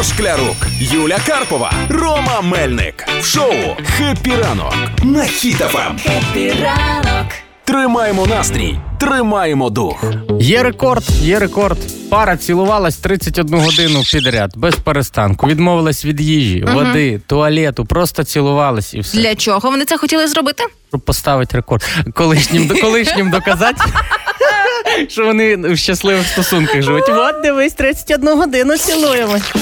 Ігор Шклярук, Юля Карпова, Рома Мельник. В шоу «Хеппі ранок» на Хіт-ФМ. Тримаємо настрій, тримаємо дух. Є рекорд, є рекорд. Пара цілувалась 31 годину підряд, без перестанку. Відмовилась від їжі, води, туалету, просто цілувалась і все. Для чого вони це хотіли зробити? Щоб поставити рекорд. Колишнім, колишнім доказати. Що вони в щасливих стосунках живуть. От дивись, 31 годину цілуємось.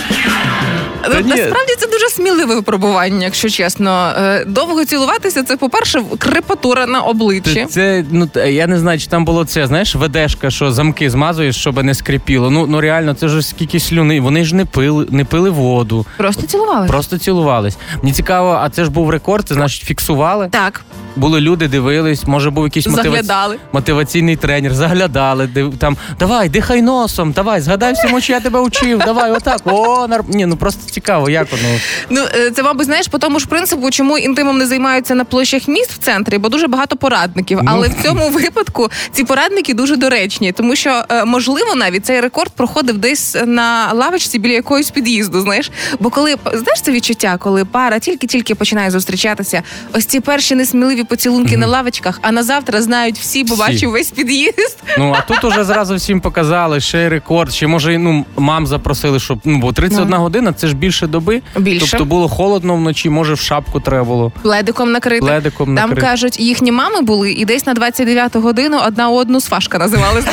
Та ні. Насправді це дуже сміливе випробування, якщо чесно. Е, Довго цілуватися це, по-перше, крепатура на обличчі. Це, ну я не знаю, чи там було це, знаєш, ведешка, що замки змазуєш, щоб не скрипіло. Ну ну реально, це ж скільки слюни. Вони ж не пили, не пили воду, Просто цілувалися. просто цілувались. Мені цікаво, а це ж був рекорд, це значить фіксували. Так, Були люди, дивились, може був якийсь мотиваці... мотиваційний тренер, заглядали, див... там давай, дихай носом, давай, згадай всьому, що я тебе учив, давай, отак. О, нар... Ні, ну просто цікаво, як воно. Ну е, це, мабуть, знаєш, по тому ж принципу, чому інтимом не займаються на площах міст в центрі, бо дуже багато порадників. Ну. Але в цьому випадку ці порадники дуже доречні, тому що е, можливо навіть цей рекорд проходив десь на лавочці біля якогось під'їзду. Знаєш, бо коли знаєш це відчуття, коли пара тільки-тільки починає зустрічатися, ось ці перші несміливі поцілунки на лавочках, а на завтра знають всі, бо Всі. бачив весь під'їзд. Ну а тут уже зразу всім показали, ще й рекорд, ще може ну мам запросили, щоб ну бо 31 година це ж більше доби. Більше. Тобто було холодно вночі, може в шапку треба було. Пледиком накрити. Пледиком Там накрити. кажуть, їхні мами були і десь на 29-ту годину одна одну сважка називали.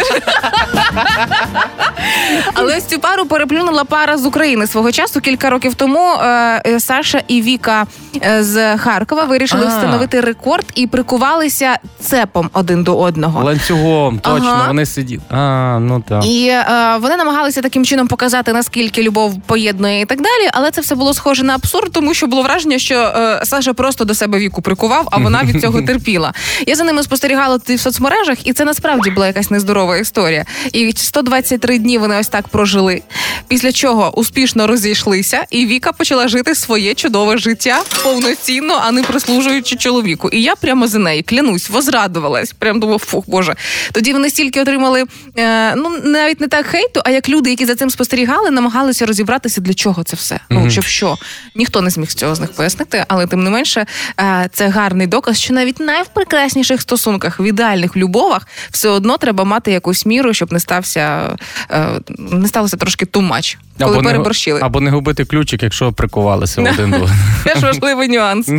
Але ось цю пару переплюнула пара з України свого часу. Кілька років тому е, е, Саша і Віка е, з Харкова вирішили встановити рекорд і прикувалися цепом один до одного. Ланцюгом, точно, Ага. вони сиділи. А, ну так. І е, вони намагалися таким чином показати, наскільки любов поєднує і так далі. Але це все було схоже на абсурд, тому що було враження, що е, Саша просто до себе віку прикував, а вона від цього терпіла. Я за ними спостерігала ти в соцмережах, і це насправді була якась нездорова історія. І 123 дні вони ось так прожили. Після чого успішно розійшлися, і Віка почала жити своє чудове життя повноцінно, а не прислужуючи чоловіку. І я прямо за неї клянусь, возрадувалась. Прям думав, фух, боже. Тоді вони стільки отримали е, ну навіть не так хейту, а як люди, які за цим спостерігали, намагалися розібратися, для чого це все. Ну Мгм. щоб що ніхто не зміг цього з них пояснити, але тим не менше, е, це гарний доказ, що навіть найпрекрасніших стосунках, в ідеальних любовах, все одно треба мати якусь міру, щоб не стався е, не сталося трошки тумач, коли або переборщили. або не губити ключик, якщо прикувалися один до. Теж важливий нюанс.